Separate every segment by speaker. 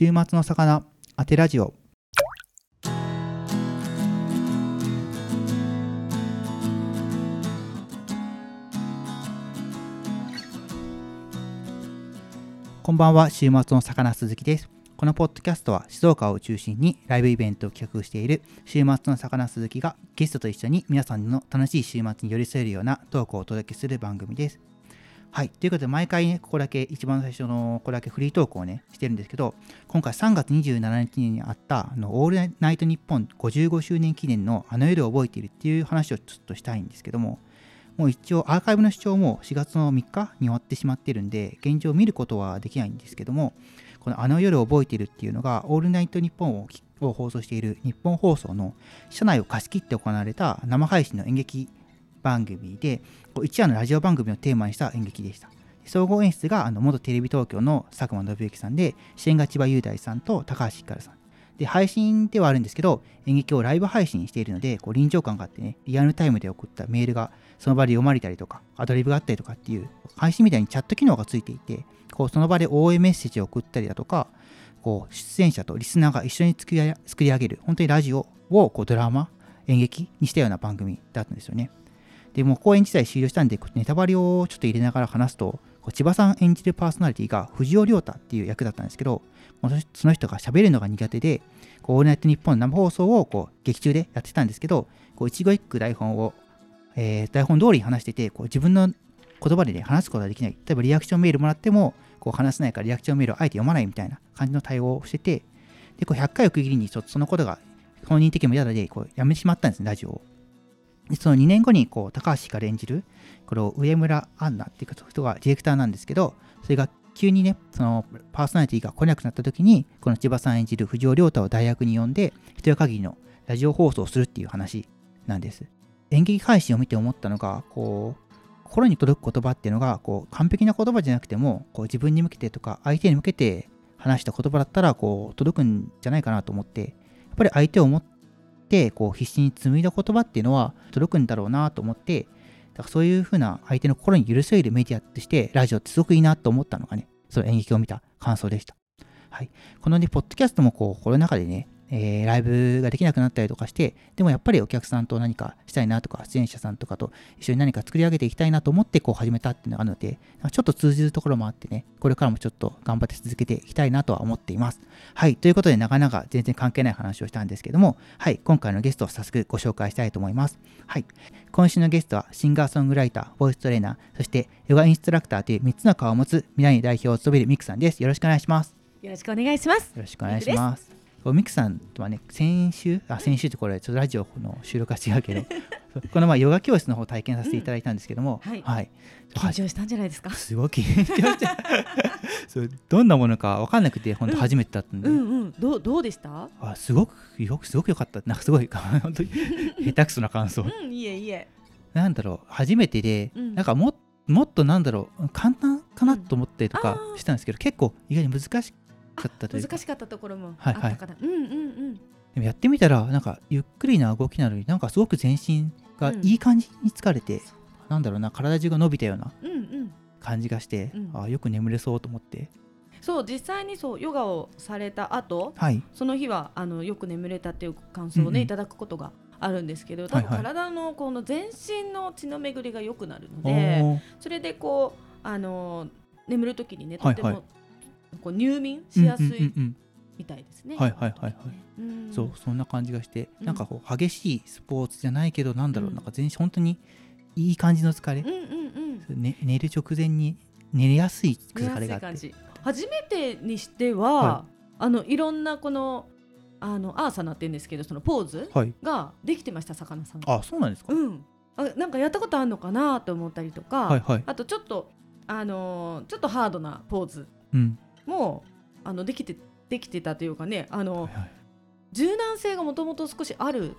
Speaker 1: 週末の魚当てラジオ。こんばんは週末の魚鈴木です。このポッドキャストは静岡を中心にライブイベントを企画している週末の魚鈴木がゲストと一緒に皆さんの楽しい週末に寄り添えるようなトークをお届けする番組です。はい。ということで、毎回ね、ここだけ、一番最初の、これだけフリートークをね、してるんですけど、今回3月27日にあった、あの、オールナイトニッポン55周年記念のあの夜を覚えているっていう話をちょっとしたいんですけども、もう一応アーカイブの視聴も4月の3日に終わってしまってるんで、現状見ることはできないんですけども、このあの夜を覚えているっていうのが、オールナイトニッポンをを放送している日本放送の社内を貸し切って行われた生配信の演劇番組で、一夜のラジオ番組をテーマにした演劇でした。総合演出があの元テレビ東京の佐久間信之さんで、主演が千葉雄大さんと高橋ひかるさん。で、配信ではあるんですけど、演劇をライブ配信しているので、こう臨場感があってね、リアルタイムで送ったメールがその場で読まれたりとか、アドリブがあったりとかっていう、配信みたいにチャット機能がついていて、こうその場で応援メッセージを送ったりだとか、こう出演者とリスナーが一緒に作り作り上げる、本当にラジオをこうドラマ、演劇にしたような番組だったんですよね。で、もう公演自体終了したんで、ネタバレをちょっと入れながら話すと、千葉さん演じるパーソナリティが藤尾涼太っていう役だったんですけど、その人が喋るのが苦手で、こうオールナイトニッポン生放送をこう劇中でやってたんですけど、こう一語一句台本を、えー、台本通り話してて、こう自分の言葉で、ね、話すことができない。例えばリアクションメールもらっても、こう話せないからリアクションメールをあえて読まないみたいな感じの対応をしてて、で、こう100回を区切りにちょっとそのことが本人的にも嫌だで、こうやめてしまったんですね、ラジオを。その2年後にこう高橋から演じるこれを上村アンナっていう人がディレクターなんですけどそれが急にねそのパーソナリティが来なくなった時にこの千葉さん演じる藤尾亮太を大学に呼んで一夜限りのラジオ放送をするっていう話なんです。演劇配信を見て思ったのがこう心に届く言葉っていうのがこう完璧な言葉じゃなくてもこう自分に向けてとか相手に向けて話した言葉だったらこう届くんじゃないかなと思ってやっぱり相手を思ってってこう必死に紡いだ言葉っていうのは届くんだろうなと思ってだからそういうふうな相手の心に許せるメディアとしてラジオってすごくいいなと思ったのがねその演劇を見た感想でした。はい、このね、ポッドキャストもこうコロナ禍でね、えー、ライブができなくなったりとかして、でもやっぱりお客さんと何かしたいなとか、出演者さんとかと一緒に何か作り上げていきたいなと思ってこう始めたっていうのがあるので、ちょっと通じるところもあってね、これからもちょっと頑張って続けていきたいなとは思っています。はい、ということでなかなか全然関係ない話をしたんですけども、はい、今回のゲストを早速ご紹介したいと思います。はい、今週のゲストはシンガーソングライター、ボイストレーナー、そしてヨガインストラクターという3つの顔を持つ未来に代表を務めるミクさんです。よろしくお願いします。
Speaker 2: よろしくお願いします。
Speaker 1: よろしくお願いします。ミクさんとはね先週あ先週ってこれちょっとラジオの収録は違うけど この前ヨガ教室の方体験させていただいたんですけども、
Speaker 2: うん、はい、はい、緊張したんじゃないですか？
Speaker 1: すごい緊張して そうどんなものか分かんなくて本当初めてだったんで、
Speaker 2: うんうん。うん、どうどうでした？
Speaker 1: あすごくよくすごく良かった。なんかすごい本当に下手くそな感想、
Speaker 2: うん、いえいえ。
Speaker 1: なんだろう初めてで、うん、なんかももっとなんだろう簡単かなと思ってとかしたんですけど、結構意外に難しかったという
Speaker 2: 難しかったところもあったから、はいはい、うんうんうん。
Speaker 1: でもやってみたらなんかゆっくりな動きなのになんかすごく全身がいい感じに疲れて、うん、なんだろうな体中が伸びたような感じがして、うん。うん、あよく眠れそうと思って。
Speaker 2: そう実際にそうヨガをされた後、
Speaker 1: はい、
Speaker 2: その日はあのよく眠れたっていう感想をね、うんうん、いただくことがあるんですけど多分体のこの全身の血の巡りが良くなるので、はいはい、それでこうあの眠る時にねとてもこう入眠しやすいみたいですね。
Speaker 1: はいはいはいはい。そうそんな感じがして、なんかこう激しいスポーツじゃないけどなんだろう、なんか全身本当にいい感じの疲れ、ね、寝る直前に寝やすい疲れがあって。
Speaker 2: 初めてにしては、あのいろんなこのあのアーサナって言うんですけどそのポーズができてました、さかなさん。
Speaker 1: あそうなんですか、
Speaker 2: うん、あなんかやったことあるのかなと思ったりとか、はいはい、あとちょっとあのー、ちょっとハードなポーズもあのできてできてたというかねあの、はいはい、柔軟性がもともと少しある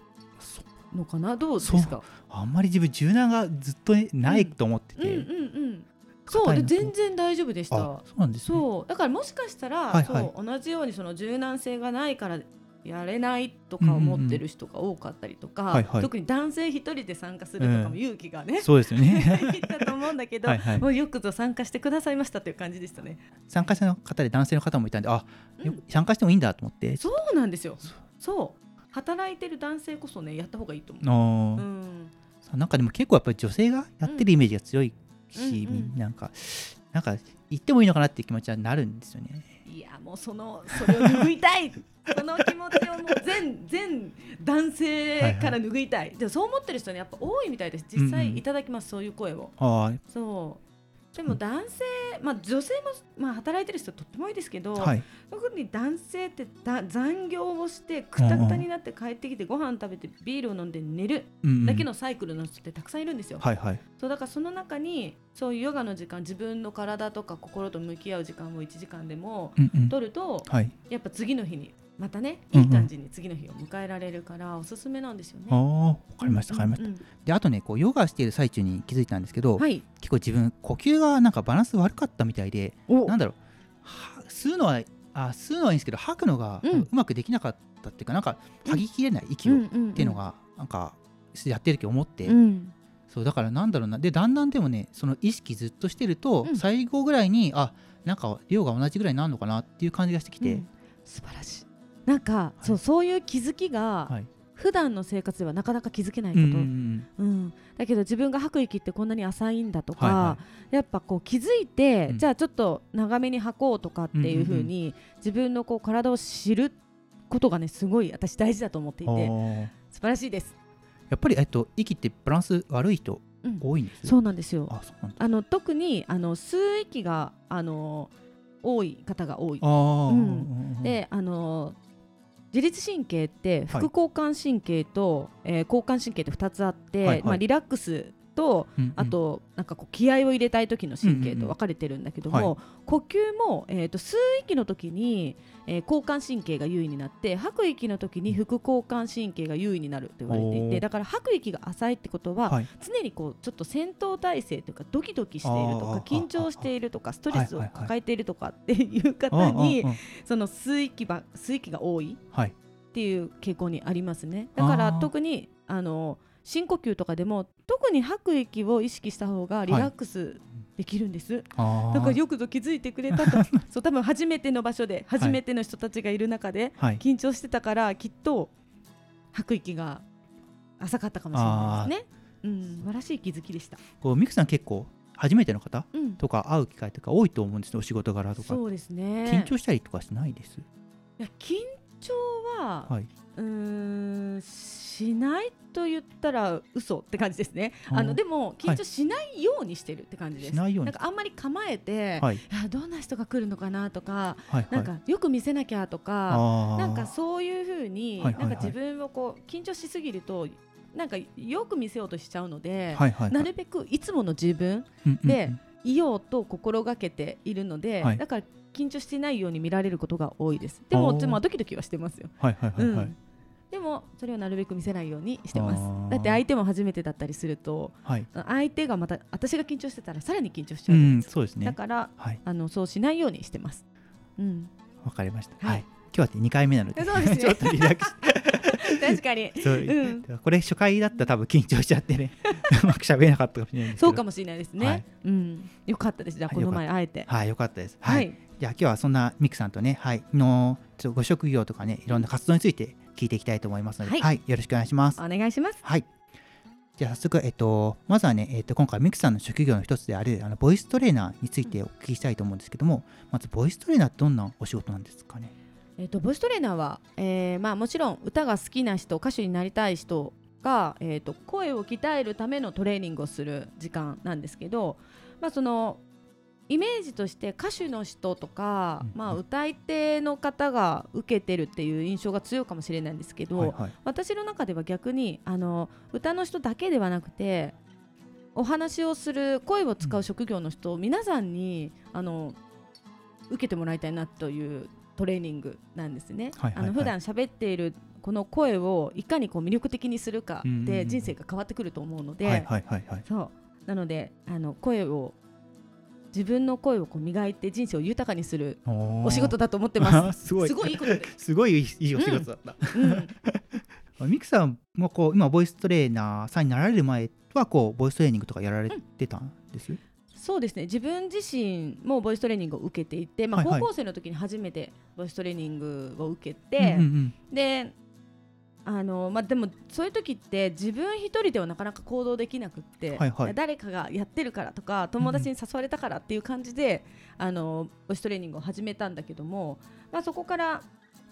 Speaker 2: のかな？どうですか？
Speaker 1: あんまり自分柔軟がずっとないと思ってて、うん、うんうん。
Speaker 2: うんそうで全然大丈夫でした。そ
Speaker 1: うなんです、
Speaker 2: ね、そう。だからもしかしたら、はいはい、そう同じようにその柔軟性がないからやれないとか思ってる人が多かったりとか、はいはい、特に男性一人で参加するとかも勇気がね、
Speaker 1: うん、そうですよね。
Speaker 2: だと思うんだけど はい、もうよくぞ参加してくださいましたという感じでしたね。
Speaker 1: 参加者の方で男性の方もいたんであ、うん、参加してもいいんだと思って。
Speaker 2: そうなんですよ。そう。働いてる男性こそねやった方がいいと思う、うん、
Speaker 1: なんかでも結構やっぱり女性がやってるイメージが強いし、うん、なんかなんか言ってもいいのかなっていう気持ちはなるんですよね。
Speaker 2: いやもうそのそれを拭いたい。その気持ちをもう全全男性から拭いたい、はいはい、でもそう思ってる人ねやっぱ多いみたいです。実際いただきます、うんうん、そういう声を。そうでも男性、まあ、女性も、まあ、働いてる人とっても多いですけど、はい、特に男性ってだ残業をしてくたくたになって帰ってきてご飯食べてビールを飲んで寝るだけのサイクルの人ってたくさんいるんですよ。
Speaker 1: はいはい、
Speaker 2: そうだからその中にそういうヨガの時間自分の体とか心と向き合う時間を1時間でも取ると、うん。うんはい、やっぱ次の日にまたねいい感じに次の日を迎えられるからおすすめなんですよね。あ
Speaker 1: わかりましたわかりました。うんうん、であとねこうヨガしている最中に気づいたんですけど、はい、結構自分呼吸がなんかバランス悪かったみたいでなんだろう。吸うのはあ吸うのはいいんですけど吐くのがうまくできなかったっていうか、うん、なんか吐ききれない息をっていうのがなんかやってる時思って。うん。そうだからなんだろうな。でだんだんでもねその意識ずっとしてると、うん、最後ぐらいにあなんか量が同じぐらいになるのかなっていう感じがしてきて、うん、
Speaker 2: 素晴らしいなんか、はい、そうそういう気づきが、はい、普段の生活ではなかなか気づけないこと、うん、うん、だけど自分が吐く息ってこんなに浅いんだとか、はいはい、やっぱこう気づいて、うん、じゃあちょっと長めに吐こうとかっていうふうに、自分のこう体を知ることがねすごい私大事だと思っていて素晴らしいです。
Speaker 1: やっぱり、えっと、息ってバランス悪い人多いんです、
Speaker 2: うん、そうなんです。よあの特にあの吸う息があの多い方が多い、うん、であの自律神経って副交感神経と、はい、えー、交感神経って2つあって、はいはい、まあ、リラックスと、うんうん、あとなんかこう気合を入れたい時の神経と分かれてるんだけども、うんうんうん、呼吸も、えーと、吸う息の時に、えー、交感神経が優位になって吐く息の時に副交感神経が優位になると言われていてだから吐く息が浅いってことは、はい、常にこうちょっと戦闘態勢というかドキドキしているとか緊張しているとかストレスを抱えているとかっていう方にその吸う息ば吸う息が多いっていう傾向にありますね。だから特にあの深呼吸とかでも特に吐く息を意識した方がリラックスできるんです、はい、だからよくぞ気づいてくれたと そう多分初めての場所で初めての人たちがいる中で緊張してたから、きっと吐く息が浅かったかもしれないですね。うん、素晴らしい気づきでした。
Speaker 1: こうミクさん結構初めての方とか会う機会とか多いと思うんですね、お仕事柄とか。
Speaker 2: そうですね。
Speaker 1: 緊張したりとかしないです？い
Speaker 2: や緊張は、はい、うんしないと言ったら嘘って感じですね。あのでも緊張しないようにしてるって感じです。はい、なんかあんまり構えて、はい、どんな人が来るのかなとか、はいはい、なんかよく見せなきゃとか、なんかそういうふうに、なんか自分をこう緊張しすぎるとなんかよく見せようとしちゃうので、はいはいはい、なるべくいつもの自分でいようと心がけているので、だから緊張してないように見られることが多いです。でも、まあ、ドキドキはしてますよ。
Speaker 1: はいはいはい、はい。うん
Speaker 2: でもそれをなるべく見せないようにしてます。だって相手も初めてだったりすると、はい、相手がまた私が緊張してたらさらに緊張しちゃうじゃないですか、そうですね、だから、はい、あのそうしないようにしてます。
Speaker 1: うん。わかりました。はい、今日は2回目なので
Speaker 2: そうです、ね、
Speaker 1: ちょっとリラックス。
Speaker 2: 確かに。そう、う
Speaker 1: ん、これ初回だったら多分緊張しちゃってね。うまく喋れなかったかもしれない
Speaker 2: そうかもしれないですね、はい、うん。よかったです。じゃあこの前会えて。
Speaker 1: はいよかったです。はい、じゃあ今日はそんなミクさんとねはい。のご職業とかねいろんな活動について聞いていきたいと思いますので、はい、はい、よろしくお願いします。
Speaker 2: お願いします。
Speaker 1: はい。じゃあ早速、えっと、まずはね、えっと、今回ミクさんの職業の一つであるあのボイストレーナーについてお聞きしたいと思うんですけども、まずボイストレーナーってどんなお仕事なんですかね？
Speaker 2: えっと、ボイストレーナーは、えーまあ、もちろん歌が好きな人歌手になりたい人が、えーと声を鍛えるためのトレーニングをする時間なんですけど、まあ、そのイメージとして歌手の人とか、うん、まあ、歌い手の方が受けてるっていう印象が強いかもしれないんですけど、はいはい、私の中では逆にあの歌の人だけではなくてお話をする声を使う職業の人、うん、皆さんにあの受けてもらいたいなというトレーニングなんですね。はいはいはい、あの普段喋っているこの声をいかにこう魅力的にするかで人生が変わってくると思うので、そう。なのであの声を自分の声をこう磨いて人生を豊かにするお仕事だと思ってま
Speaker 1: す。すごい。
Speaker 2: すごいいいことで。
Speaker 1: すごいいいお仕事だった。うん、ミクさんもこう今ボイストレーナーさんになられる前はこうボイストレーニングとかやられてたんです、うん、
Speaker 2: そうですね。自分自身もボイストレーニングを受けていて、まあ、高校生の時に初めてボイストレーニングを受けて、であのまあ、でもそういう時って自分一人ではなかなか行動できなくって、はいはい、誰かがやってるからとか友達に誘われたからっていう感じで、うん、あのボイストレーニングを始めたんだけども、まあ、そこから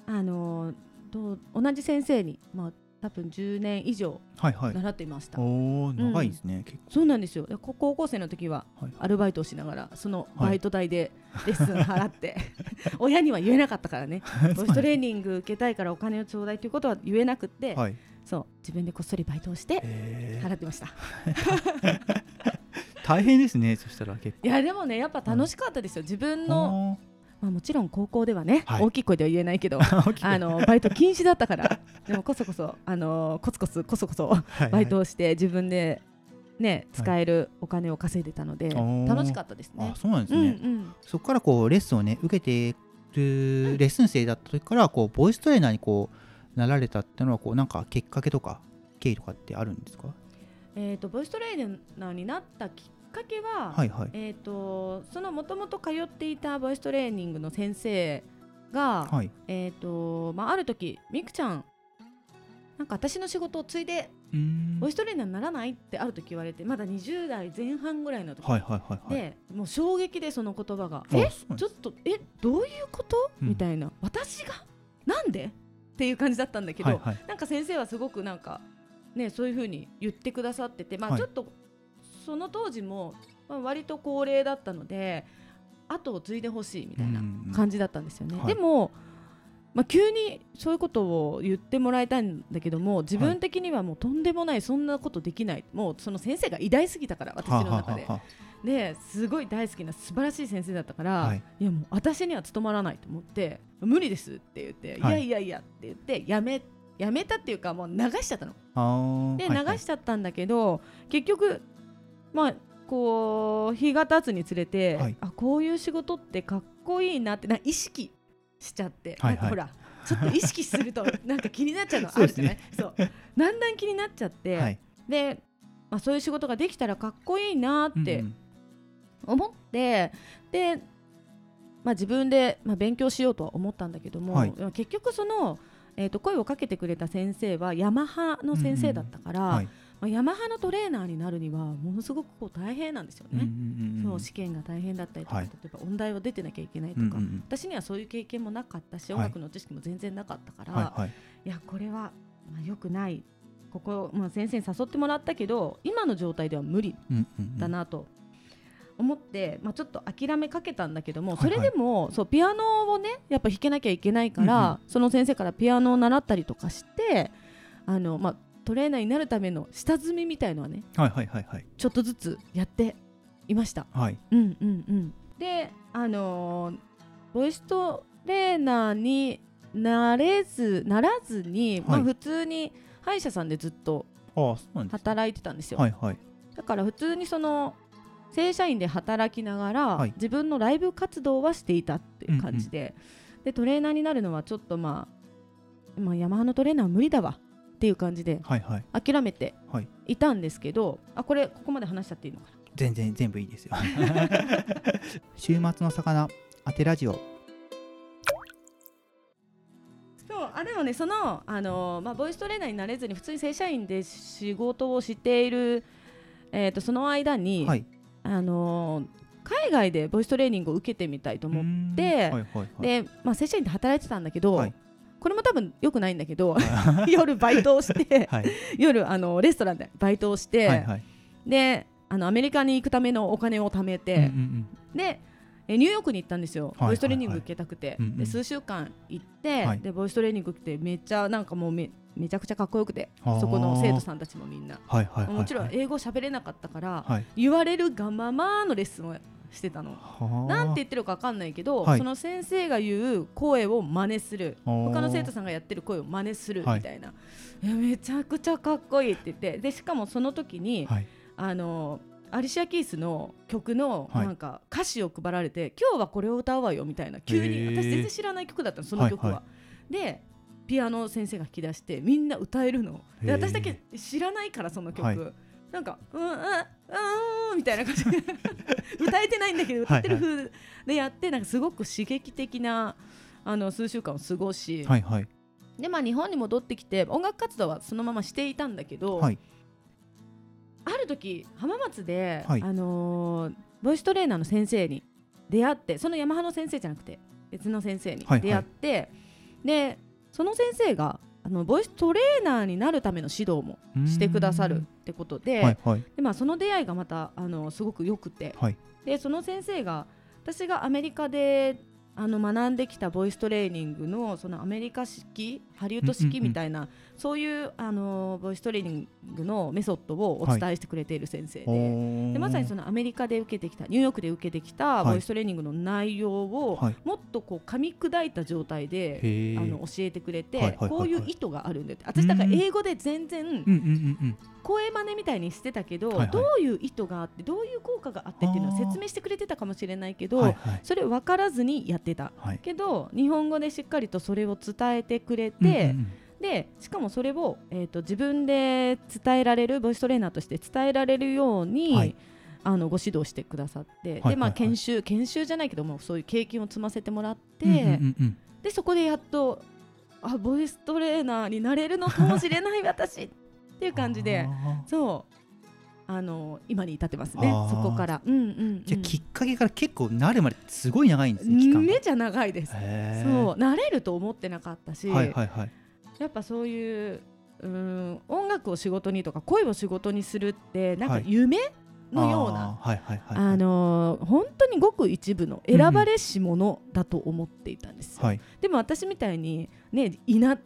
Speaker 2: あの同じ先生に、まあ、多分10年以上習っていました。
Speaker 1: はいはい、お長いですね、
Speaker 2: うん、そうなんですよ。高校生の時はアルバイトをしながらそのバイト代でレッスン払って、はい、親には言えなかったからね。ボイストレーニング受けたいからお金をちょうだいということは言えなくて、はい、そう。自分でこっそりバイトをして払ってました。
Speaker 1: 大変ですねそしたら結構。
Speaker 2: いやでもねやっぱ楽しかったですよ、自分のまあ、もちろん高校ではね、はい、大きい声では言えないけど あのバイト禁止だったからでもこそこそあのコツコツこそこそバイトをして自分でね、使えるお金を稼いでたので、はい、楽しかったですね。
Speaker 1: あそうなんですね、うんうん、そこからこうレッスンをね受けてるレッスン生だった時からこうボイストレーナーにこうなられたっていうのはこうなんかきっかけとか経緯とかってあるんですか？
Speaker 2: えーと、ボイストレーナーになったきっかけは、はいはい、えーと、そのもともと通っていたボイストレーニングの先生が、はい、えーとまあ、ある時みくちゃんなんか私の仕事を継いでボイストレーナーにならないってある時言われてまだ20代前半ぐらいの時、はいはいでもう衝撃でその言葉が「えちょっとえどういうこと?」みたいな「私が？なんで?」っていう感じだったんだけど、はいはい、なんか先生はすごくなんかねそういうふうに言ってくださっててまあちょっとその当時も、まあ、割と高齢だったので後を継いでほしいみたいな感じだったんですよね。でも、まあ、急にそういうことを言ってもらいたいんだけども自分的にはもうとんでもないそんなことできない。もうその先生が偉大すぎたから私の中で。ですごい大好きな素晴らしい先生だったから、はい、いやもう私には務まらないと思って無理ですって言って、はい、いやいやいやって言ってやめやめたっていうかもう流しちゃったの。で、流しちゃったんだけど結局まあこう日が経つにつれて、はい、あこういう仕事ってかっこいいなってな意識しちゃって、はいはい、なんかほらちょっと意識すると なんか気になっちゃうのあるじゃない？そう、ね、だんだん気になっちゃって、はい、で、まあ、そういう仕事ができたらかっこいいなって思って、うん、で、まあ、自分で、まあ、勉強しようとは思ったんだけども、はい、結局その、えーと、声をかけてくれた先生はヤマハの先生だったから。うんうんはいまあ、ヤマハのトレーナーになるにはものすごくこう大変なんですよね、そう試験が大変だったりとか、はい、例えば音大を出てなきゃいけないとか、私にはそういう経験もなかったし、音楽の知識も全然なかったから、はいはい、いやこれは、まあ、よくない。ここ、まあ、先生に誘ってもらったけど今の状態では無理だなと思って、まあ、ちょっと諦めかけたんだけども、それでもそうピアノをねやっぱ弾けなきゃいけないから、うんうん、その先生からピアノを習ったりとかしてあの、まあ、トレーナーになるための下積みみたいのはね、はいはいはいはい、ちょっとずつやっていました。はい、うんうんうん、であのー、ボイストレーナーになれずならずに、はい、まあ、普通に歯医者さんでずっと働いてたんですよ。はいはい、だから普通にその正社員で働きながら、はい、自分のライブ活動はしていたっていう感じでうん。うん、でトレーナーになるのはちょっとまあ、まあ、ヤマハのトレーナーは無理だわっていう感じで諦めてい。たんですけど、はいはい、あこれここまで話しちゃっていいのかな？
Speaker 1: 全然全部いいですよ。週末の魚当てラジオ。
Speaker 2: そうあでもねそのあの、まあ、ボイストレーナーになれずに普通に正社員で仕事をしている、えーと、その間に、はい、あの海外でボイストレーニングを受けてみたいと思って、はいはいはい、で、まあ、正社員で働いてたんだけど、はい、これも多分よくないんだけど 夜バイトをして、はい、夜あのレストランでバイトをして、はいはい、であのアメリカに行くためのお金を貯めて、うんうんうん、でニューヨークに行ったんで
Speaker 1: す
Speaker 2: よ、ボイストレーニング受けたくて、で数週間行って、はい、でボイストレーニング来てめっちゃなんかもうめめちゃくちゃかっこよくてそこの生徒さんたちもみんな、はいはいはいはい、もちろん英語喋れなかったから、はい、言われるがままのレッスンをしてたの。なんて言ってるか分かんないけど、はい、その先生が言う声を真似する。他の生徒さんがやってる声を真似するみたいな、はい、めちゃくちゃかっこいいって言って。でしかもその時に、はい、あのアリシア・キースの曲のなんか歌詞を配られて、はい、今日はこれを歌うわよみたいな急に私全然知らない曲だったのその曲は。はい。はい、でピアノ先生が弾き出してみんな歌えるの。で私だけ知らないからその曲、はい、なんか「うんうんうん」みたいな感じ。で 歌えてないんだけど歌ってる風でやってなんかすごく刺激的なあの数週間を過ごし、はいはい、でまあ日本に戻ってきて音楽活動はそのまましていたんだけど、はい、ある時浜松で、はい、あのー、ボイストレーナーの先生に出会ってそのヤマハの先生じゃなくて別の先生に出会って、はいはい、でその先生があのボイストレーナーになるための指導もしてくださるってことではいはい、でまあ、その出会いがまたあのすごくよくて、はい、でその先生が私がアメリカであの学んできたボイストレーニングのそのアメリカ式ハリウッド式みたいな、うんうんうん、そういうあのボイストレーニングのメソッドをお伝えしてくれている先生で。はい、でまさにそのアメリカで受けてきたニューヨークで受けてきたボイストレーニングの内容を、はい、もっとこう噛み砕いた状態で、あの教えてくれて、はいはいはいはい、こういう意図があるんだって私だから英語で全然、声真似みたいにしてたけど、はいはい、どういう意図があってどういう効果があってっていうのは説明してくれてたかもしれないけど、はいはい、それ分からずにやってた、はい、けど日本語でしっかりとそれを伝えてくれて、うんうんうん。でしかもそれを、えーと、自分で伝えられるボイストレーナーとして伝えられるように、はい、あのご指導してくださって、はい、でまあ、研修研修じゃないけどもそういう経験を積ませてもらって、うんうんうん、でそこでやっとあボイストレーナーになれるのかもしれない私っていう感じでそうあの今に至ってますね。そこから、うんうん、うん、
Speaker 1: じゃきっかけから結構慣れまですごい長いんですね
Speaker 2: めちゃ長いです。そう慣れると思ってなかったし、はいはいはい、やっぱそういううん音楽を仕事にとか声を仕事にするってなんか夢、のような、あの本当にごく一部の選ばれし者だと思っていたんですよ、うん。はい、でも私みたいにね田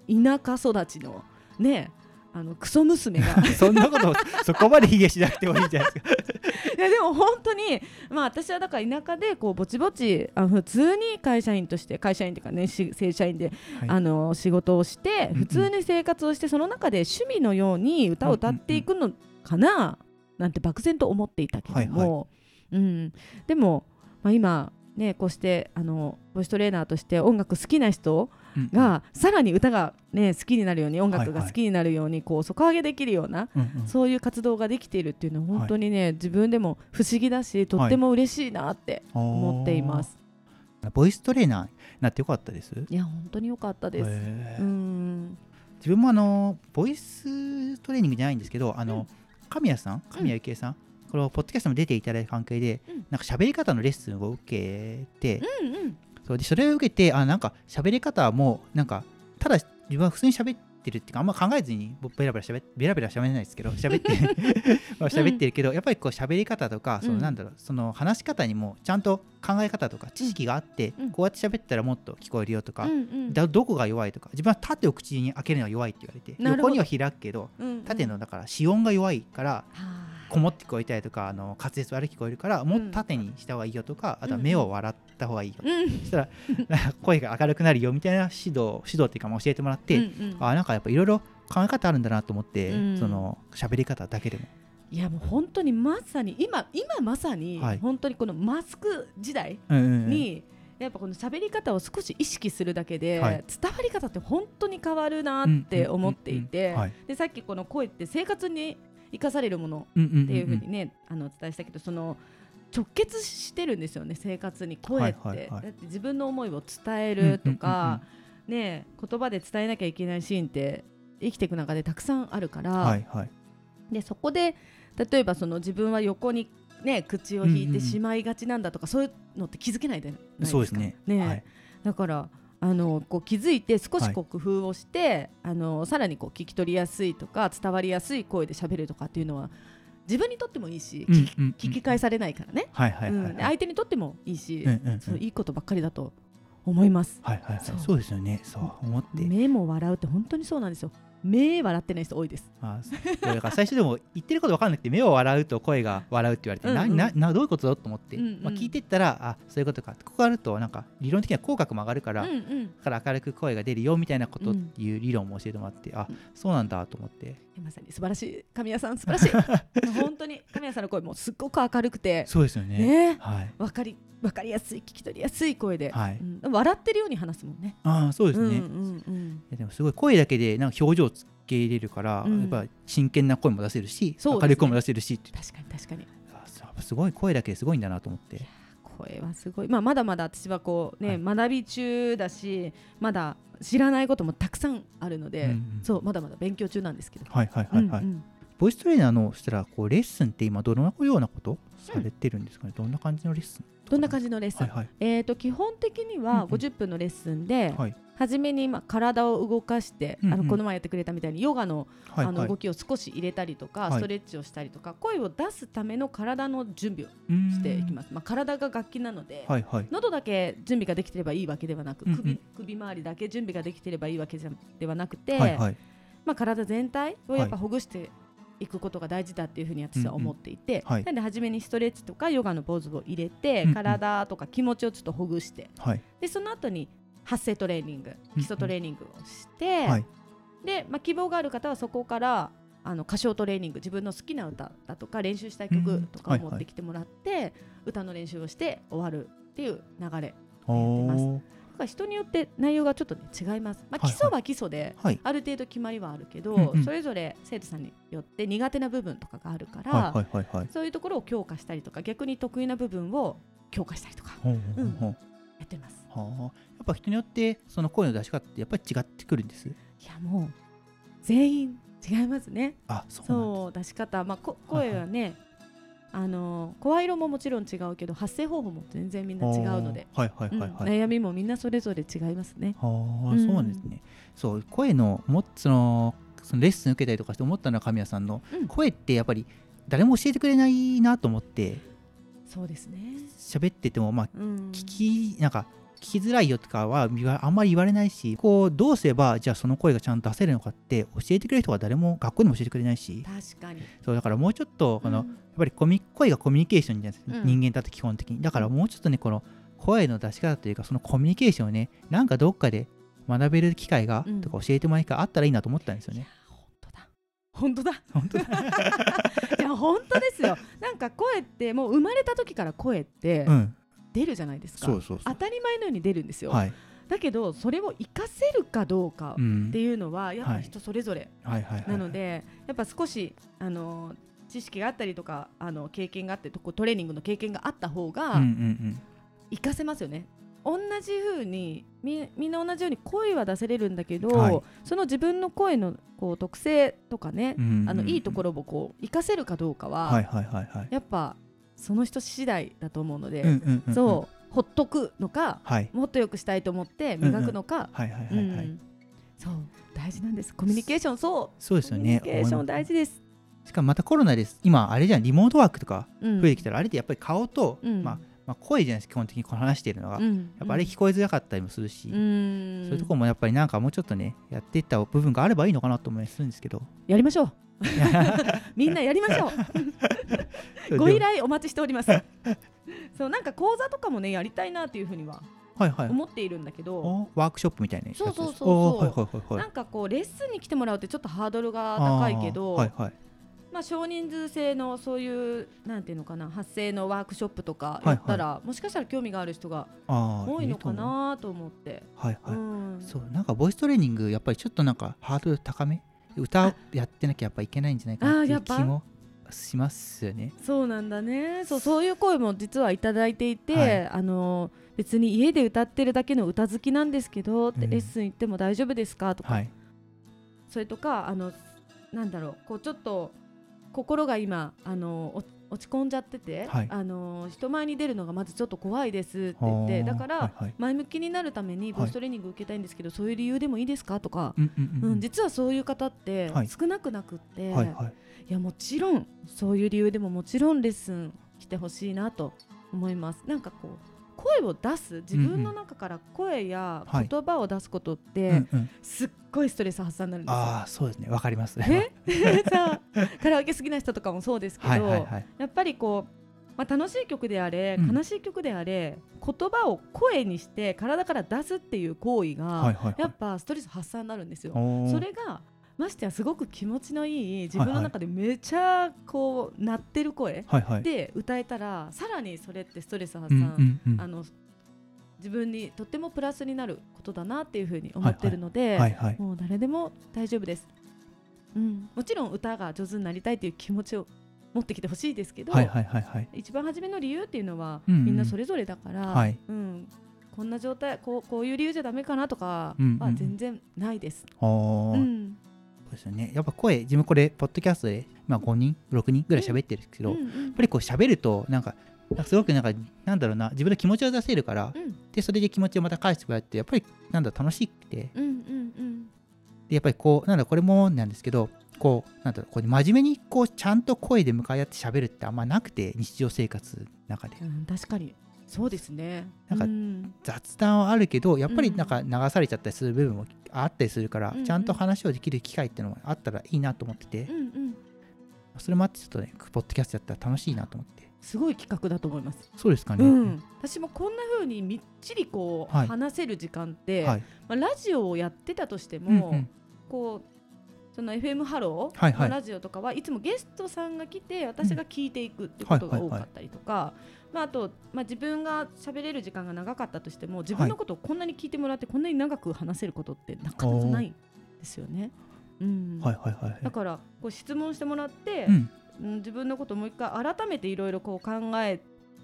Speaker 2: 舎育ちのねあのクソ娘が。
Speaker 1: そんなことそこまで卑下しなくてもいいじゃないですか。
Speaker 2: いやでも本当にまあ私はだから田舎でこうぼちぼちあ普通に会社員として会社員というかね正社員で、はい、あの仕事をして普通に生活をしてその中で趣味のように歌を歌っていくのかななんて漠然と思っていたけども、はいはい、うん、でも、まあ、今ねこうしてあのボイストレーナーとして音楽好きな人が、うん、さらに歌が、ね、好きになるように音楽が好きになるように、はいはい、こう底上げできるような、うんうん、そういう活動ができているっていうのは本当にね、はい、自分でも不思議だしとっても嬉しいなって思っています。
Speaker 1: はい、ボイストレーナーなってよかったです？
Speaker 2: いや本当によかったです。うん。
Speaker 1: 自分もあのボイストレーニングじゃないんですけどあの、神谷さん？神谷幸恵さん、このポッドキャストも出ていただいた関係で、うん、なんか喋り方のレッスンを受けて、うんうん、そう。でそれを受けてあなんか喋り方もなんかただ自分は普通に喋ってるっていうかあんま考えずにベラベラ喋ベラベラ喋れないですけど 喋って 喋ってるけど、やっぱりこう喋り方とか、そのなんだろうその話し方にもちゃんと考え方とか知識があって、こうやって喋ったらもっと聞こえるよとか、だどこが弱いとか自分は縦を口に開けるのが弱いって言われて横には開くけど、縦のだから子音が弱いから。こもって聞こえたりとかあの滑舌悪く聞こえるからもっと縦にした方がいいよとか、あとは目を笑った方がいいよ、うん、そしたら 声が明るくなるよみたいな指導指導っていうか教えてもらって、うんうん、あなんかやっぱいろいろ考え方あるんだなと思って、うん、その喋り方だけでも。
Speaker 2: いやもう本当にまさに今今まさに本当にこのマスク時代に、やっぱこの喋り方を少し意識するだけで、はい、伝わり方って本当に変わるなって思っていてでさっきこの声って生活に生かされるものっていうふうにね、あのお伝えしたけどその直結してるんですよね生活に声って、だって自分の思いを伝えるとか、ね言葉で伝えなきゃいけないシーンって生きていく中でたくさんあるから、はいはい、でそこで例えばその自分は横にね口を引いてしまいがちなんだとか、そういうのって気づけないじゃないですか。そうですね。ね、はい、だからあのこう気づいて少しこう工夫をして、はい、あのさらにこう聞き取りやすいとか伝わりやすい声で喋るとかっていうのは自分にとってもいいし、うんうんうん、聞き返されないからね、相手にとってもいいし、うんうんうん、そういいことばっかりだと思います。
Speaker 1: はいはいはい、そう。そうですよね。そう思って。
Speaker 2: 目も笑うって本当にそうなんですよ。目笑ってない人多いです。
Speaker 1: あだから最初でも言ってること分かんなくて目を笑うと声が笑うって言われて、
Speaker 2: うんうん。
Speaker 1: なななどういうことと思って、
Speaker 2: うんうん。
Speaker 1: まあ、聞いてったらあそういうことか。ここあるとなんか理論的には口角も上がるから、
Speaker 2: うんうん。
Speaker 1: だから明るく声が出るよみたいなことっ
Speaker 2: うん
Speaker 1: ていう理論も教えてもらって、あ
Speaker 2: うん。
Speaker 1: そうなんだと思って。
Speaker 2: まさに素晴らしい。神谷さん素晴らしい。本当に神谷さんの声もすっごく明るくて、
Speaker 1: そうですよね。
Speaker 2: ね、
Speaker 1: はい。
Speaker 2: わかり わかりやすい聞き取りやすい声で、
Speaker 1: はい。
Speaker 2: うん。笑ってるように話すもんね。
Speaker 1: ああそうですね、い
Speaker 2: うんうんうん。
Speaker 1: やでもすごい声だけでなんか表情つけ入れるから、
Speaker 2: うん。
Speaker 1: やっぱ真剣な声も出せるし、
Speaker 2: ね。
Speaker 1: 明るい声も出せるし
Speaker 2: 確かに確かに。
Speaker 1: すごい声だけですごいんだなと思って。
Speaker 2: 声はすごい、まあ、まだまだ私はこうね、
Speaker 1: はい。
Speaker 2: 学び中だしまだ知らないこともたくさんあるので、
Speaker 1: うんうん。
Speaker 2: そうまだまだ勉強中なんですけど。
Speaker 1: はいはいはいはい、
Speaker 2: うんうん。
Speaker 1: ボイストレーナーのそしたらこうレッスンって今どのようなことされてるんですかね、どんな感じのレッスン？
Speaker 2: どんな感じのレッスン、
Speaker 1: はいはい。
Speaker 2: えー、と基本的に
Speaker 1: うん
Speaker 2: は
Speaker 1: うん。
Speaker 2: 50分のレッスンで、
Speaker 1: はい。
Speaker 2: 初めにまあ体を動かして、
Speaker 1: うんうん。
Speaker 2: あのこの前やってくれたみたいにヨガの,、あの動きを少し入れたりとか、
Speaker 1: はい。
Speaker 2: ストレッチをしたりとか声を出すための体の準備をしていきます、まあ、体が楽器なので、
Speaker 1: はいはい。
Speaker 2: 喉だけ準備ができてればいいわけではなく、
Speaker 1: うんうん。
Speaker 2: 首首周りだけ準備ができてればいいわけじゃではなくて、
Speaker 1: はいはい。
Speaker 2: まあ、体全体をやっぱ
Speaker 1: はい
Speaker 2: ほぐしていくことが大事だっていうふうに私は思っていて、
Speaker 1: うんうんはい。
Speaker 2: なんで初めにストレッチとかヨガのポーズを入れて、
Speaker 1: うんうん。
Speaker 2: 体とか気持ちをちょっとほぐして
Speaker 1: はい。
Speaker 2: でその後に発声トレーニング基礎トレーニングをして、
Speaker 1: はい。
Speaker 2: で、まあ、希望がある方はそこからあの歌唱トレーニング自分の好きな歌だとか練習したい曲とかを
Speaker 1: うんはいはい。
Speaker 2: 持ってきてもらって、歌の練習をして終わるっていう流れ
Speaker 1: おー。
Speaker 2: だから人によって内容がちょっとね違います、まあ、
Speaker 1: はいはい。
Speaker 2: 基礎は基礎で、
Speaker 1: はい。
Speaker 2: ある程度決まりはあるけど、
Speaker 1: うんうん。
Speaker 2: それぞれ生徒さんによって苦手な部分とかがあるから、
Speaker 1: はいはいはいはい。
Speaker 2: そういうところを強化したりとか逆に得意な部分を強化したりとか
Speaker 1: ほうほうほう
Speaker 2: やってます。
Speaker 1: はあ。やっぱ人によってその声の出し方ってやっぱり違ってくるんです？
Speaker 2: いやもう全員違いますね。
Speaker 1: あそう
Speaker 2: 出し方、まあ、こ声はね、あの声色ももちろん違うけど発声方法も全然みんな違うので、
Speaker 1: あーはいはいはい
Speaker 2: うん
Speaker 1: はい、
Speaker 2: 悩みもみんなそれぞれ違いますね。
Speaker 1: はあ、
Speaker 2: うん
Speaker 1: そうなんですね。そう声のもっそのそのレッスン受けたりとかして思ったのは神谷さんの、
Speaker 2: うん
Speaker 1: 声ってやっぱり誰も教えてくれないなと思って
Speaker 2: そうですね。
Speaker 1: 喋っててもまあ
Speaker 2: うん、
Speaker 1: 聞きなんか聞きづらいよとかはあんまり言われないしこうどうすればじゃあその声がちゃんと出せるのかって教えてくれる人が誰も学校でも教えてくれないし
Speaker 2: 確かに。
Speaker 1: そうだからもうちょっとこの、
Speaker 2: うん
Speaker 1: ぱりコミ声がコミュニケーションじゃないですか、
Speaker 2: うん。
Speaker 1: 人間だと基本的に。だからもうちょっとねこの声の出し方というかそのコミュニケーションをねなんかどっかで学べる機会が、
Speaker 2: うん。
Speaker 1: とか教えてもらえる機会あったらいいなと思ったんですよね。
Speaker 2: 本当だ。本当だ。
Speaker 1: 本当だ。
Speaker 2: いや本当ですよ。なんか声ってもう生まれた時から声って
Speaker 1: うん。
Speaker 2: 出るじゃないですか。
Speaker 1: そうそうそう。
Speaker 2: 当たり前のように出るんですよ。
Speaker 1: はい、
Speaker 2: だけどそれを活かせるかどうか
Speaker 1: うん
Speaker 2: っていうのはやっぱ
Speaker 1: はい。
Speaker 2: 人それぞれなのでやっぱ少しあの知識があったりとかあの経験があってトレーニングの経験があった方が
Speaker 1: ん
Speaker 2: 活かせますよね。同じ風にみみんな同じように声は出せれるんだけど、
Speaker 1: はい。
Speaker 2: その自分の声のこう特性とかね、
Speaker 1: うんうんうん。
Speaker 2: あのいいところをこう活かせるかどうかは、
Speaker 1: はいはいはいはい。
Speaker 2: やっぱその人次第だと思うので、
Speaker 1: うんうんうん
Speaker 2: そうほっとくのか
Speaker 1: はい。
Speaker 2: もっと良くしたいと思って磨くのか、そう大事なんです。コミュニケーションそう。
Speaker 1: そうですよね。
Speaker 2: コミュニケーション大事です、
Speaker 1: しかもまたコロナです。今あれじゃんリモートワークとか
Speaker 2: うん。
Speaker 1: 増えてきたら、あれってやっぱり顔と、
Speaker 2: うん。
Speaker 1: まあ、まあ声じゃないです基本的に話しているのが、
Speaker 2: うん。
Speaker 1: やっぱあれ聞こえづらかったりもするし、
Speaker 2: うん。
Speaker 1: そういうところもやっぱりなんかもうちょっとねやっていった部分があればいいのかなと思いするんですけど。
Speaker 2: やりましょう。みんなやりましょ う。ご依頼お待ちしております。そうなんか講座とかもねやりたいなっていうふうには
Speaker 1: はいはい。
Speaker 2: 思っているんだけど、
Speaker 1: おワークショップみたいな
Speaker 2: そうそうそうそう。
Speaker 1: おはいはいはいは
Speaker 2: ないんかこうレッスンに来てもらうってちょっとハードルが高いけど、
Speaker 1: はいはい
Speaker 2: まあ、少人数制のそういうなんていうのかな発声のワークショップとかやったら、もしかしたら興味がある人が多いのかなと思って。
Speaker 1: はいはい、
Speaker 2: うん。
Speaker 1: そうなんかボイストレーニングやっぱりちょっとなんかハードル高め歌やってなきゃやっぱいけないんじゃないかなっていう気もしますよね。
Speaker 2: そうなんだね。そうそういう声も実はいただいていて、
Speaker 1: はい。
Speaker 2: あの別に家で歌ってるだけの歌好きなんですけど、って
Speaker 1: うん。
Speaker 2: レッスン行っても大丈夫ですか？とか、
Speaker 1: はい。
Speaker 2: それとかあのなんだろうこうちょっと心が今あのお落ち込んじゃってて、
Speaker 1: はい。
Speaker 2: あの人前に出るのがまずちょっと怖いですって言ってだから、
Speaker 1: はいはい。
Speaker 2: 前向きになるためにボイストレーニング受けたいんですけど、そういう理由でもいいですか？とか、
Speaker 1: うんうんうん。
Speaker 2: うん実はそういう方って
Speaker 1: はい。
Speaker 2: 少なくなくって、
Speaker 1: はいはい。
Speaker 2: いやもちろんそういう理由でももちろんレッスン来てほしいなと思います。なんかこう声を出す自分の中から声や言葉を出すことって、すっごいストレス発散になるんですよ。
Speaker 1: あそうですね。わかります。
Speaker 2: え？さカラオケ好きな人とかもそうですけど、やっぱりこうまあ、楽しい曲であれ、悲しい曲であれ言葉を声にして体から出すっていう行為が、やっぱストレス発散になるんですよ。それがましてやすごく気持ちのいい自分の中でめちゃこう鳴ってる声で歌えたら、さらにそれってストレス発散、あの自分にとってもプラスになることだなっていうふうに思ってるので、もう誰でも大丈夫です。うん、もちろん歌が上手になりたいという気持ちを持ってきてほしいですけど、一番初めの理由っていうのは、みんなそれぞれだから、はい、うん、こんな状態こうこういう理由じゃだめかなとかは全然ないです。うん、
Speaker 1: うん、そうですよね。やっぱ声自分これポッドキャストで、まあ、5人6人ぐらい喋ってるんですけど、うん。うんうん、やっぱりこう喋るとなんかすごくなんかなんだろうな自分の気持ちを出せるから、うん、でそれで気持ちをまた返してもらってやっぱりなんだ楽しくて、うんうんうん、でやっぱりこうなんだこれもなんですけどこうなんだろうこう真面目にこうちゃんと声で向かい合って喋るってあんまなくて日常生活の中で、
Speaker 2: うん、確かにそうですね。
Speaker 1: なんか雑談はあるけどやっぱりなんか流されちゃったりする部分もあったりするから、うん、ちゃんと話をできる機会っていうのもあったらいいなと思ってて、うんうん、それもあってちょっとねポッドキャストやったら楽しいなと思って。
Speaker 2: すごい企画だと思います。
Speaker 1: そうですかね、
Speaker 2: うん、私もこんな風にみっちりこう、はい、話せる時間って、はい、まあ、ラジオをやってたとしても、うんうん、こうその FM ハローのラジオとかはいつもゲストさんが来て私が聞いていくってことが多かったりとか、まあ、あと、まあ、自分が喋れる時間が長かったとしても自分のことをこんなに聞いてもらってこんなに長く話せることってなかなかないですよね。うん、はいはいはい、だからこう質問してもらって、うん、自分のことをもう一回改めていろいろこう考え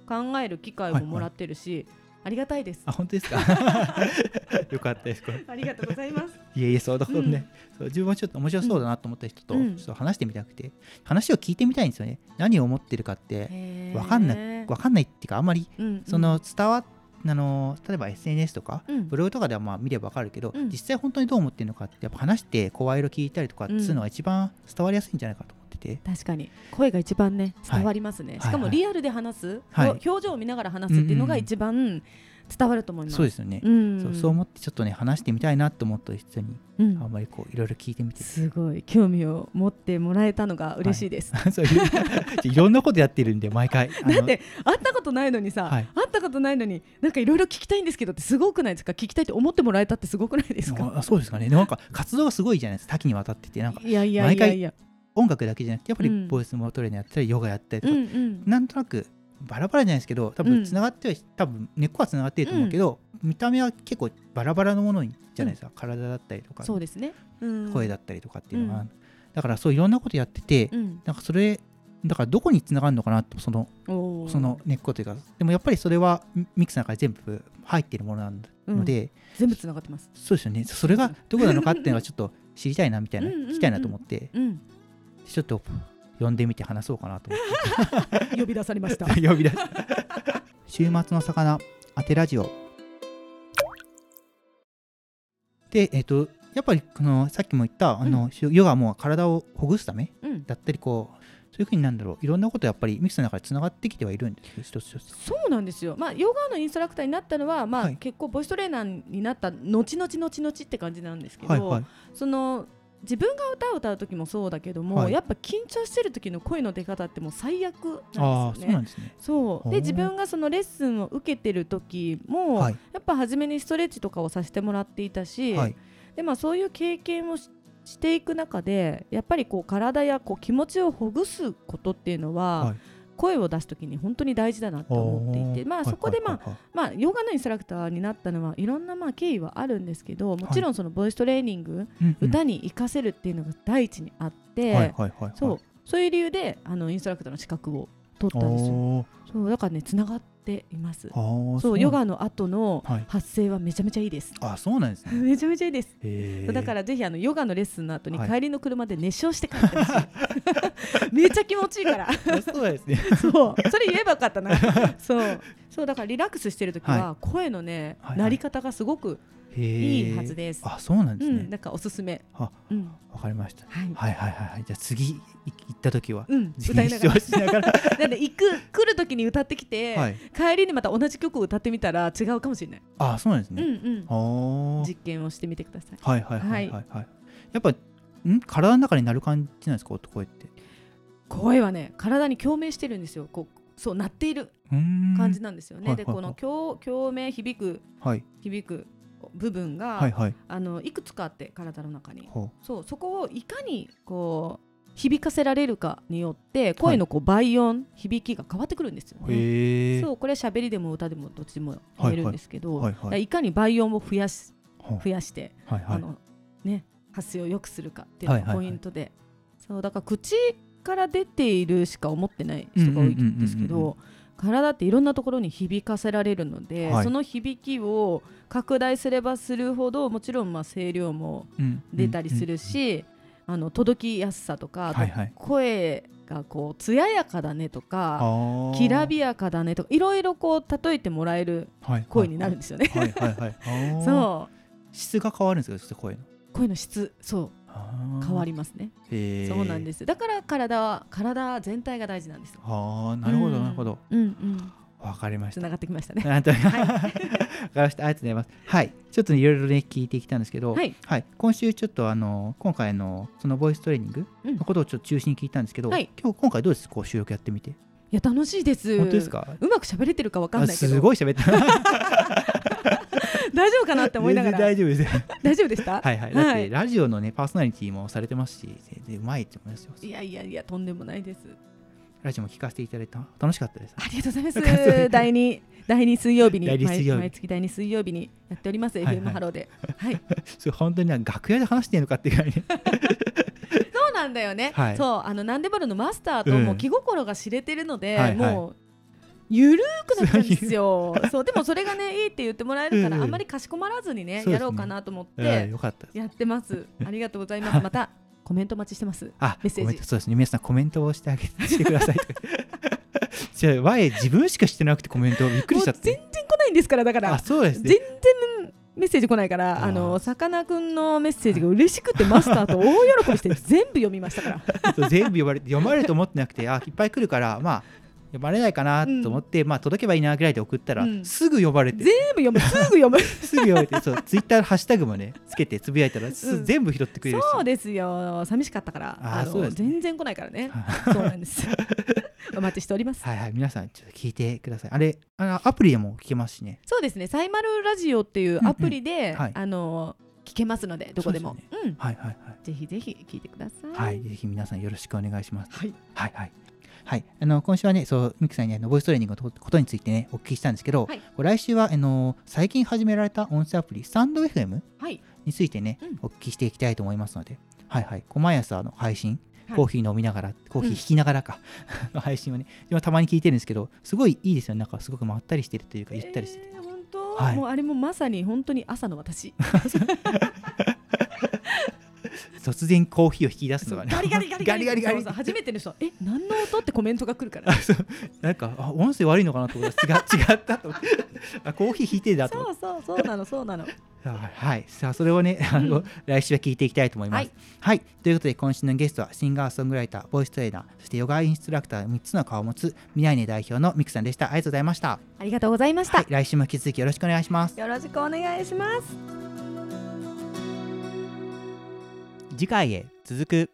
Speaker 2: 考える機会ももらってるし、はいはいありがたいです。
Speaker 1: あ、本当ですか？よかったです。
Speaker 2: ありがとうございます。
Speaker 1: いえいえ、そうだね、うん、そう自分はちょっと面白そうだなと思った人と、ちょっと話してみたくて、話を聞いてみたいんですよね。何を思ってるかって、わかんない、わかんないっていうか、あんまり、その伝わあの例えば SNS とか、ブログとかではまあ見ればわかるけど、実際本当にどう思ってるのかってやっぱ話して声色聞いたりとかっていうのが一番伝わりやすいんじゃないかとって。て
Speaker 2: 確かに。声が一番ね伝わりますね、はい、しかもリアルで話す、はい、表情を見ながら話すっていうのが一番伝わると思います、
Speaker 1: そうですよね、うん、そうそう思ってちょっとね話してみたいなと思った人に、うん、あんまりこういろいろ聞いてみて。
Speaker 2: すごい興味を持ってもらえたのが嬉しいです、
Speaker 1: はい、いろんなことやってるんで毎回。
Speaker 2: だって会ったことないのにさ、はい、会ったことないのになんかいろいろ聞きたいんですけどってすごくないですか？聞きたいって思ってもらえたってすごくないですか？
Speaker 1: あそうですかね。なんか活動がすごいじゃないですか。多岐にわたっててなんか毎回音楽だけじゃなくてやっぱりボイスモートレーニングやったりヨガやったりとか、うんうん、なんとなくバラバラじゃないですけど多分つながっては、うん、多分根っこはつながってると思うけど、うん、見た目は結構バラバラのものじゃないですか、うん、体だったりとか
Speaker 2: そうですね、
Speaker 1: 声だったりとかっていうのは、だからそういろんなことやってて、なんかそれだからどこにつながるのかなとそのその根っこというかでもやっぱりそれはミックスの中に全部入っているものなので、
Speaker 2: 全部つながってます。
Speaker 1: そうですよね。それがどこなのかっていうのはちょっと知りたいなみたいな聞きたいなと思って、ちょっと呼んでみて話そうかなと思
Speaker 2: って。呼び出されました。
Speaker 1: 呼び出し週末の魚当てラジオ。でえっ、ー、とやっぱりこのさっきも言ったあの、うん、ヨガも体をほぐすため、うん、だったりこうそういうふうになんだろう。いろんなことやっぱりミキスの中でつながってきてはいるんです。一つ一つ。
Speaker 2: そうなんですよ、まあ、ヨガのインストラクターになったのは、まあ、はい、結構ボイストレーナーになった後々後々って感じなんですけど、はいはい、その自分が歌を歌う時もそうだけども、はい、やっぱ緊張してる時の声の出方ってもう最悪なんですよね。そうで自分がそのレッスンを受けてる時も、はい、やっぱ初めにストレッチとかをさせてもらっていたし、はい、でまあ、そういう経験をしていく中でやっぱりこう体やこう気持ちをほぐすことっていうのは、声を出すときに本当に大事だなと思っていて、まあ、そこで、まあまあ、ヨガのインストラクターになったのはいろんなまあ経緯はあるんですけどもちろんそのボイストレーニング、はい、歌に生かせるっていうのが第一にあって、そう。そういう理由であのインストラクターの資格を取ったんですよ。そうだからねつながっています。そうヨガの後の発声はめちゃめちゃいいです。
Speaker 1: はい、あそうなんですね。
Speaker 2: めちゃめちゃいいです。だからぜひあのヨガのレッスンの後に帰りの車で熱唱して帰ってほしい。めっちゃ気持ちいいから。
Speaker 1: そうですね。
Speaker 2: そうそれ言えばよかったな。そうそうだからリラックスしてる時は声のね、鳴り方がすごくいいはずです。
Speaker 1: あそうなんですね、
Speaker 2: うん、なんかおすすめ。
Speaker 1: あ、
Speaker 2: うん、
Speaker 1: わかりました。
Speaker 2: はい、
Speaker 1: はいはいはいじゃあ次行った時は、
Speaker 2: うん、歌いながら。しながらなんで行く来る時に歌ってきて、はい、帰りにまた同じ曲を歌ってみたら違うかもしれない。
Speaker 1: あそうなんですね。
Speaker 2: うんうん。実験をしてみてください。
Speaker 1: はいはいはいはい、はい、やっぱん？体の中になる感じなんですか？声って。
Speaker 2: 声はね体に共鳴してるんですよ。こうそう鳴っている感じなんですよね。でこの共共鳴響く、はい、響く部分が、はいはい、あのいくつかあって体の中に。そうそこをいかにこう響かせられるかによって声のこう倍音、はい、響きが変わってくるんですよね。そうこれ喋りでも歌でもどっちも言えるんですけど、はいはい、い。かに倍音を増やし増やして、はいはい、あのね発声を良くするかっていうのがポイントで、そうだから口から出ているしか思ってない人が多いんですけど体っていろんなところに響かせられるので、はい、その響きを拡大すればするほどもちろんまあ声量も出たりするし、あの届きやすさとか、はいはい、声がこう艶やかだねとかきらびやかだねとかいろいろこう例えてもらえる声になるんですよね。そう。
Speaker 1: 質が変わるんですか声の。
Speaker 2: 声の質。そう変わりますね。そうなんです。だから体は体全体が大事なんです
Speaker 1: ああ、なるほどなるほど。うんうん。わかりました。
Speaker 2: 繋がってきましたね。
Speaker 1: はい。わかりました。ありがとうございます。はい。ちょっといろいろね聞いてきたんですけど、はい。はい、今週ちょっとあの今回のそのボイストレーニングのことをちょっと中心に聞いたんですけど、はい、今日今回どうですこう収録やってみて。
Speaker 2: いや楽しいです。
Speaker 1: 本当ですか？
Speaker 2: うまく喋れてるかわかんない。
Speaker 1: すごい喋って。
Speaker 2: 大丈夫かなって思いながら。
Speaker 1: 大丈夫です。
Speaker 2: 大丈夫でした？
Speaker 1: はいはい。だってラジオのねパーソナリティもされてますしうまいって思いますよ。
Speaker 2: いやいやいやとんでもないです。
Speaker 1: ラジオも聞かせていただいた。楽しかったです。
Speaker 2: ありがとうございます。第二第二水曜日に 毎月第二水曜日にやっております、FM ハローで。はい。
Speaker 1: それ本当に楽屋で話してるのかっていうぐらい
Speaker 2: そうなんだよね、はい、そうあのなんでもるのマスターとも気心が知れてるので、もうゆるくなったんですよ。そうでもそれがねいいって言ってもらえるから、あんまりかしこまらずにね、やろうかなと思ってやってます。ありがとうございます。またコメント待ちしてます。あメッセージ。
Speaker 1: そうですね。皆さんコメントをしてあげてください じゃあ我自分しかしてなくてコメントびっくりしちゃって。
Speaker 2: 全然来ないんですからだから。
Speaker 1: あそうです、
Speaker 2: ね、全然メッセージ来ないからあのさかなクンのメッセージが嬉しくてマスターと大喜びして全部読みましたから。
Speaker 1: 全部読まれ読まれると思ってなくてあいっぱい来るからまあ呼ばれないかなと思って、うん、まあ届けばいいなぐらいで送ったら、うん、すぐ呼ばれて。
Speaker 2: 全部読む。すぐ読む。
Speaker 1: すぐ読めてそうツイッターハッシュタグもねつけてつぶやいたら、うん、全部拾ってくれる
Speaker 2: そうですよ。寂しかったから。あそうね、全然来ないからね。そうなんです。お待ちしております。
Speaker 1: はいはい。皆さんちょっと聞いてください。あれあのアプリでも聞けますしね。
Speaker 2: そうですね。サイマルラジオっていうアプリで、うんうん。はい、あの聞けますのでどこでも。
Speaker 1: ね、うん、はいはいはい。
Speaker 2: ぜひぜひ聞いてください。
Speaker 1: はいぜひ皆さんよろしくお願いします。
Speaker 2: はい、
Speaker 1: はいはい。はい、あの今週はね、そうミキさんにあのボイストレーニングのことについてね、お聞きしたんですけど、はい、来週はあの最近始められた音声アプリ、スタンド FM、はい、についてね、うん、お聞きしていきたいと思いますので、はいはい、毎朝の配信、コーヒー飲みながら、コーヒー引きながらか、うん、配信をね、今たまに聞いてるんですけど、すごいいいですよね、なんかすごくまったりしてるというか、ゆったりしてて。
Speaker 2: えー、もうあれもまさに本当に朝の私。
Speaker 1: 突然コーヒーを引き出すのが
Speaker 2: ね。ガリガリガリガリ。ガリガリ初めての人え何の音ってコメントが来るから。
Speaker 1: なんかあ音声悪いのかなと思った。ら違 違ったとあコーヒー引いてだと。
Speaker 2: そうそうそうなのそうなの。
Speaker 1: はいさあそれをねあの、うん、来週は聞いていきたいと思います、はい、はい、ということで今週のゲストはシンガーソングライターボイストレーナーそしてヨガインストラクター3つの顔を持つ未来根代表のミクさんでした。ありがとうございました。
Speaker 2: ありがとうございました、はい、
Speaker 1: 来週も引き続きよろしくお願いします。
Speaker 2: よろしくお願いします
Speaker 1: 次回へ続く。